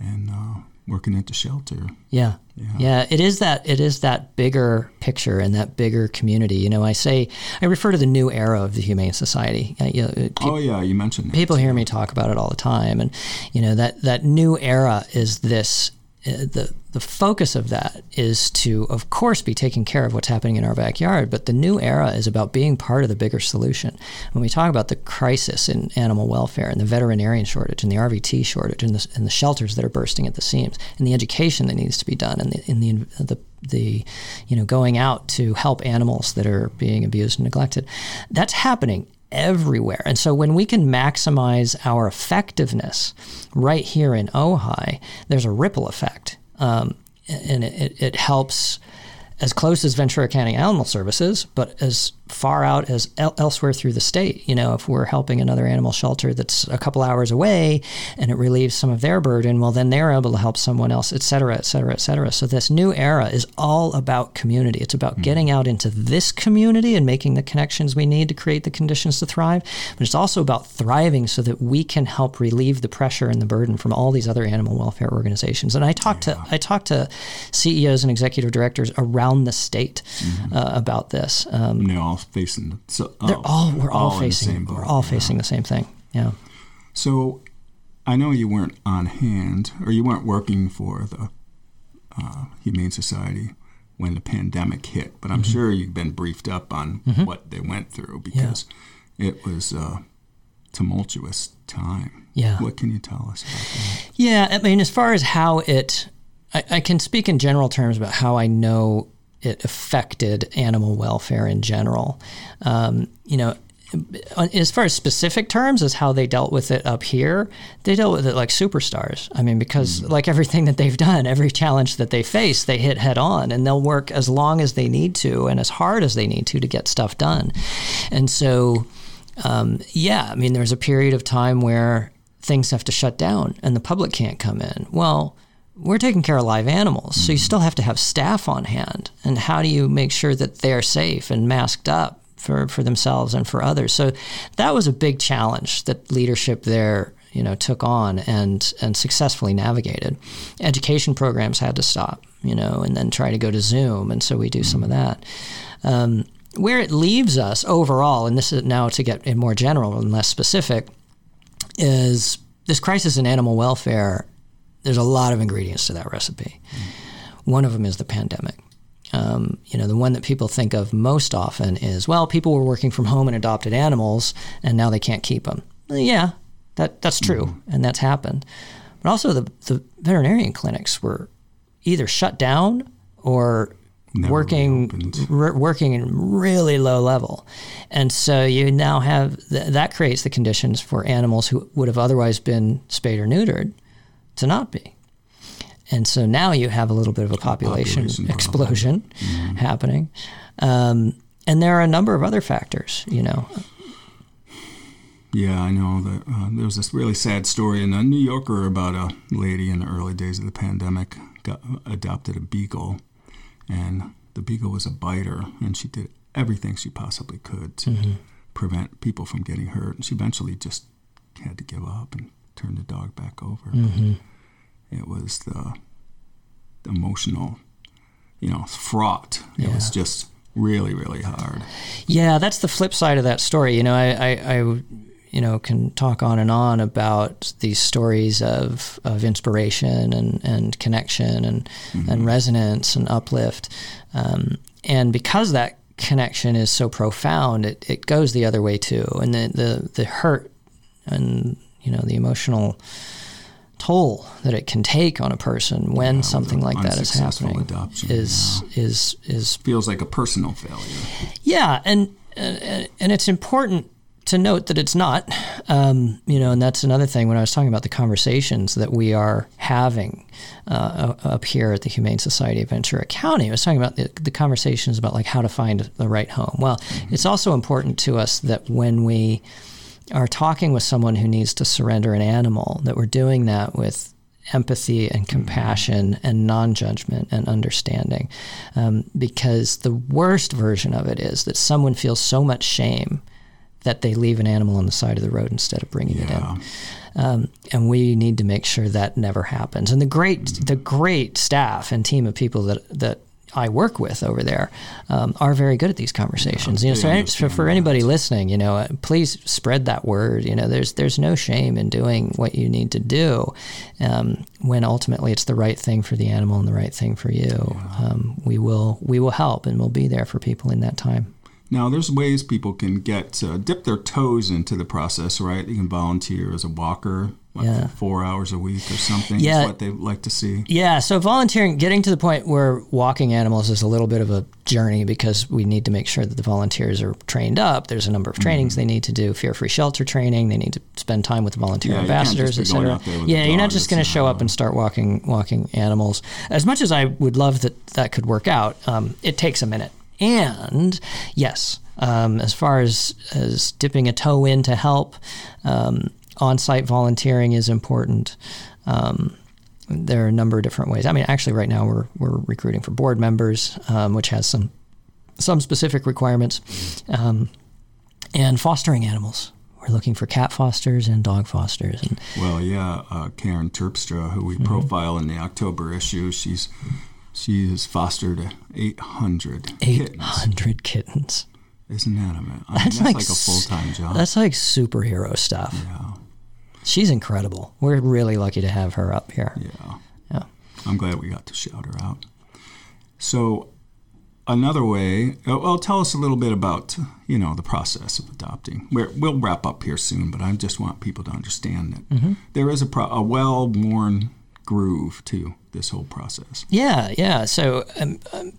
and uh, working at the shelter. yeah, Yeah. yeah. It is that. It is that bigger picture and that bigger community. You know, I say I refer to the new era of the Humane Society. Uh, you know, pe- Oh yeah, you mentioned that. people hear me talk about it all the time, and you know that that new era is this. Uh, the the focus of that is to, of course, be taking care of what's happening in our backyard. But the new era is about being part of the bigger solution. When we talk about the crisis in animal welfare and the veterinarian shortage and the RVT shortage and the, and the shelters that are bursting at the seams and the education that needs to be done and the the the the you know going out to help animals that are being abused and neglected, that's happening everywhere. And so when we can maximize our effectiveness right here in Ojai, there's a ripple effect. Um, and it, it, it helps as close as Ventura County Animal Services, but as far out as el- elsewhere through the state. You know, if we're helping another animal shelter that's a couple hours away and it relieves some of their burden, well, then they're able to help someone else, et cetera, et cetera, et cetera. So this new era is all about community. It's about getting out into this community and making the connections we need to create the conditions to thrive. But it's also about thriving so that we can help relieve the pressure and the burden from all these other animal welfare organizations. And I talk to I talk to CEOs and executive directors around the state uh, about this. Um, And they're all facing. So they're oh, all we're all, the facing same boat, we're all yeah. facing the same thing. Yeah. So, I know you weren't on hand, or you weren't working for the uh, Humane Society when the pandemic hit, but I'm Mm-hmm. sure you've been briefed up on what they went through because it was a tumultuous time. Yeah. What can you tell us about that? Yeah, I mean, as far as how it, I, I can speak in general terms about how I know it affected animal welfare in general. Um, you know, as far as specific terms as how they dealt with it up here, they dealt with it like superstars. I mean, because like everything that they've done, every challenge that they face, they hit head on and they'll work as long as they need to and as hard as they need to to get stuff done. And so, um, yeah, I mean, there's a period of time where things have to shut down and the public can't come in. Well, we're taking care of live animals, so you still have to have staff on hand. And how do you make sure that they're safe and masked up for, for themselves and for others? So that was a big challenge that leadership there, you know, took on and and successfully navigated. Education programs had to stop, you know, and then try to go to Zoom, and so we do some of that. Um, where it leaves us overall, and this is now to get in more general and less specific, is this crisis in animal welfare. There's a lot of ingredients to that recipe. One of them is the pandemic. Um, you know, the one that people think of most often is, well, people were working from home and adopted animals, and now they can't keep them. Yeah, that that's true, and that's happened. But also, the the veterinarian clinics were either shut down or Never working r- working in really low level, and so you now have th- that creates the conditions for animals who would have otherwise been spayed or neutered to not be. And so now you have a little bit of a population, population explosion happening. Um, and there are a number of other factors, you know. Yeah, I know that uh, there was this really sad story in the New Yorker about a lady in the early days of the pandemic got adopted a beagle, and the beagle was a biter, and she did everything she possibly could to prevent people from getting hurt, and she eventually just had to give up and turn the dog back over. It was the, the emotional, you know, fraught. It was just really, really hard. Yeah, that's the flip side of that story. You know, I, I, I you know, can talk on and on about these stories of, of inspiration and, and connection and, and resonance and uplift. Um, and because that connection is so profound, it, it goes the other way too. And the, the, the hurt and, you know, the emotional toll that it can take on a person when Yeah, something like that is happening adoption, is, is, is Feels like a personal failure. yeah, and and, and it's important to note that it's not. Um, you know, and that's another thing when I was talking about the conversations that we are having uh, up here at the Humane Society of Ventura County. I was talking about the, the conversations about like how to find the right home. Well, it's also important to us that when we are talking with someone who needs to surrender an animal, that we're doing that with empathy and compassion and non-judgment and understanding. Um, because the worst version of it is that someone feels so much shame that they leave an animal on the side of the road instead of bringing it in. Um, and we need to make sure that never happens. And the great the great staff and team of people that that I work with over there um, are very good at these conversations. you know, so any- for, for anybody listening, you know, uh, please spread that word. You know, there's there's no shame in doing what you need to do um, when ultimately it's the right thing for the animal and the right thing for you. Um, we will we will help and we'll be there for people in that time. Now, there's ways people can get uh, dip their toes into the process, right? You can volunteer as a walker, like Yeah. four hours a week or something. Yeah. is what they like to see. Yeah, so volunteering, getting to the point where walking animals is a little bit of a journey because we need to make sure that the volunteers are trained up. There's a number of trainings they need to do, fear-free shelter training. They need to spend time with the volunteer Yeah, ambassadors, etc. out there with a Yeah, you're not just going to show up and start walking walking animals. As much as I would love that that could work out, um, it takes a minute. And yes, um, as far as as dipping a toe in to help, um, on-site volunteering is important. Um, there are a number of different ways. I mean, actually, right now we're we're recruiting for board members, um, which has some some specific requirements, um, and fostering animals. We're looking for cat fosters and dog fosters, and Well, yeah, uh, Karen Terpstra, who we Mm-hmm. profile in the October issue, she's she has fostered 800 eight kittens. kittens. Isn't that amazing? I mean, That's that's like like, a full time job. That's like superhero stuff. yeah, She's incredible. We're really lucky to have her up here. yeah. Yeah. I'm glad we got to shout her out. So, another way, uh, well, tell us a little bit about you know the process of adopting. We're, we'll wrap up here soon, but I just want people to understand that Mm-hmm. there is a, pro- a well-worn groove to this whole process. Yeah, yeah. So um, um,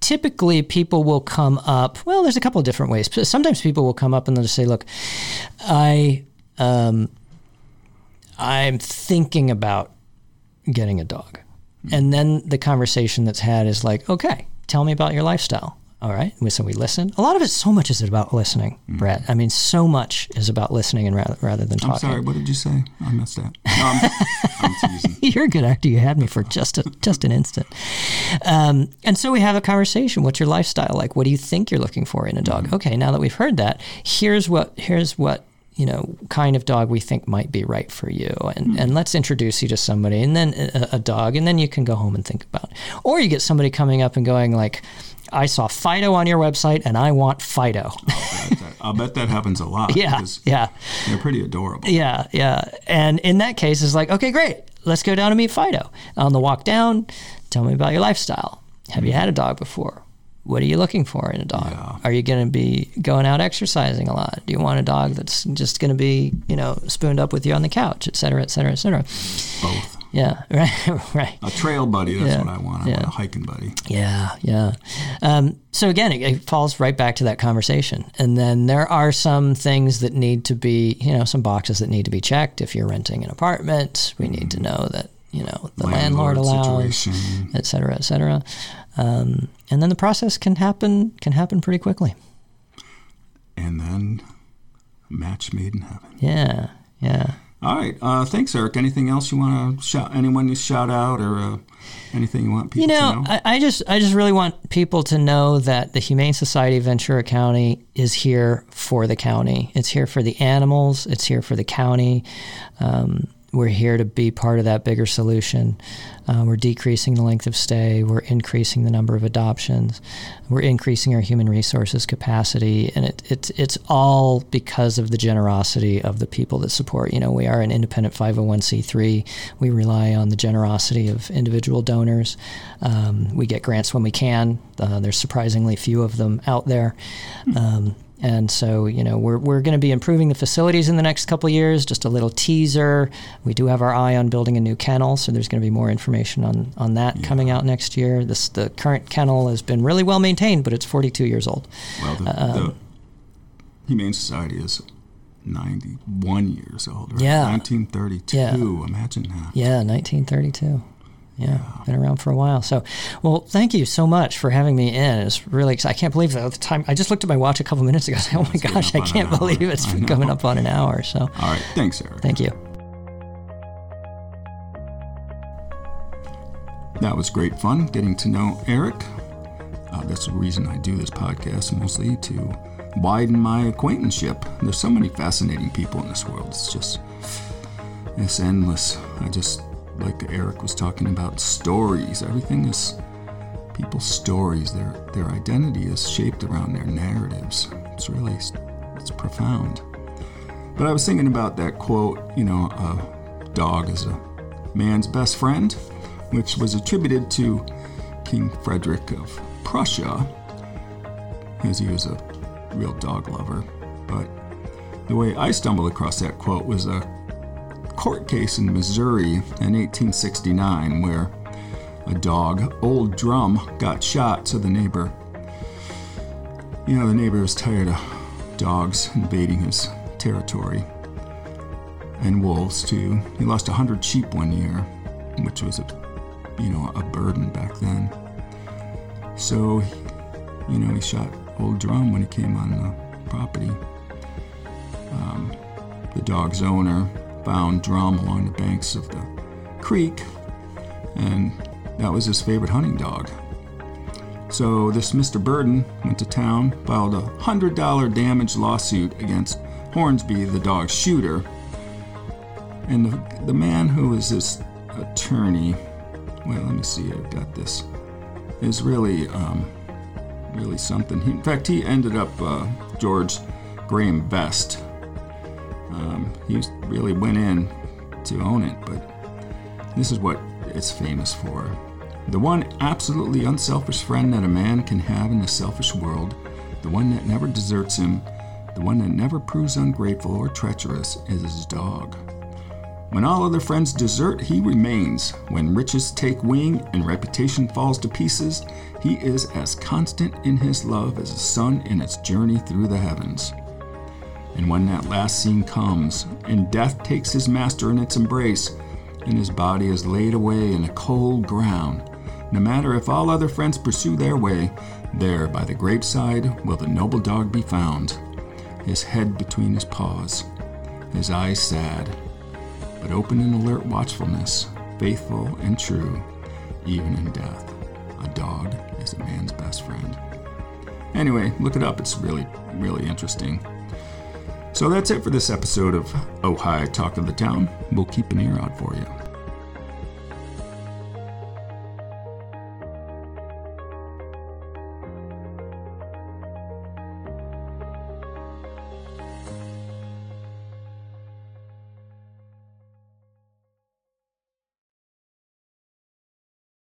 typically people will come up. Well, there's a couple of different ways. Sometimes people will come up and they'll just say, "Look, I um, I'm thinking about getting a dog," and then the conversation that's had is like, "Okay, tell me about your lifestyle." All right. So we listen. A lot of it, so much is about listening, Brett. I mean, so much is about listening and rather, rather than I'm talking. sorry, what did you say? I missed that. No, I'm, I'm. You're a good actor. You had me for just a, just an instant. Um, and so we have a conversation. What's your lifestyle like? What do you think you're looking for in a dog? Okay, now that we've heard that, here's what here's what you know kind of dog we think might be right for you, and and let's introduce you to somebody, and then a, a dog, and then you can go home and think about. It. Or you get somebody coming up and going like. I saw Fido on your website and I want Fido. I'll bet that, I'll bet that happens a lot. yeah, yeah. They're pretty adorable. Yeah, yeah. And in that case, it's like, okay, great. Let's go down and meet Fido. On the walk down, tell me about your lifestyle. Have you had a dog before? What are you looking for in a dog? Yeah. Are you going to be going out exercising a lot? Do you want a dog that's just going to be, you know, spooned up with you on the couch, et cetera, et cetera, et cetera? Both. Yeah, right, right. A trail buddy, that's Yeah, what I want. I yeah. want a hiking buddy. Yeah, yeah. Um, so again, it, it falls right back to that conversation. And then there are some things that need to be, you know, some boxes that need to be checked. If you're renting an apartment, we need to know that, you know, the landlord, allows, situation. et cetera, et cetera. Um, and then the process can happen can happen pretty quickly. And then match made in heaven. Yeah, yeah. All right. Uh, thanks, Eric. Anything else you want to shout? Anyone you shout out or uh, anything you want people You know, to know? I, I just I just really want people to know that the Humane Society of Ventura County is here for the county. It's here for the animals. It's here for the county. Um, we're here to be part of that bigger solution. Uh, we're decreasing the length of stay. We're increasing the number of adoptions. We're increasing our human resources capacity, and it, it, it's all because of the generosity of the people that support. You know, we are an independent 501c3. We rely on the generosity of individual donors. Um, we get grants when we can. Uh, there's surprisingly few of them out there. Um, and so, you know, we're, we're going to be improving the facilities in the next couple years. Just a little teaser. We do have our eye on building a new kennel, so there's going to be more information on, on that yeah. coming out next year. This the current kennel has been really well maintained, but it's 42 years old. Well, the, um, the Humane Society is 91 years old. Right? Yeah, 1932. Yeah. Imagine that. Yeah, 1932 yeah, been around for a while. So, well, thank you so much for having me in. It's really I can't believe that the time. I just looked at my watch a couple minutes ago. oh my gosh, I can't believe it's been coming up on an hour. So, all right, thanks, Eric. Thank you. That was great fun getting to know Eric. Uh, that's the reason I do this podcast, mostly to widen my acquaintanceship. There's so many fascinating people in this world. It's just it's endless. I just like Eric was talking about stories. Everything is people's stories. Their their identity is shaped around their narratives. It's really it's profound. But I was thinking about that quote. You know, a dog is a man's best friend, which was attributed to King Frederick of Prussia, because he was a real dog lover. But the way I stumbled across that quote was a court case in Missouri in 1869 where a dog, Old Drum, got shot. So the neighbor, you know, the neighbor was tired of dogs invading his territory and wolves too. He lost 100 sheep one year, which was a, you know, a burden back then. So, you know, he shot Old Drum when he came on the property. Um, the dog's owner found Drum along the banks of the creek, and that was his favorite hunting dog. So this Mr. Burden went to town, filed a $100 damage lawsuit against Hornsby, the dog shooter. And the, the man who was his attorney, well, let me see, I've got this, is really, um, really something. In fact, he ended up uh, George Graham Vest, um, he really went in to own it, but this is what it's famous for. The one absolutely unselfish friend that a man can have in a selfish world, the one that never deserts him, the one that never proves ungrateful or treacherous, is his dog. When all other friends desert, he remains. When riches take wing and reputation falls to pieces, he is as constant in his love as the sun in its journey through the heavens. And when that last scene comes, and death takes his master in its embrace, and his body is laid away in a cold ground, no matter if all other friends pursue their way, there by the graveside will the noble dog be found, his head between his paws, his eyes sad, but open in alert watchfulness, faithful and true, even in death. A dog is a man's best friend. Anyway, look it up, it's really, really interesting. So that's it for this episode of Oh Hi Talk of the Town. We'll keep an ear out for you.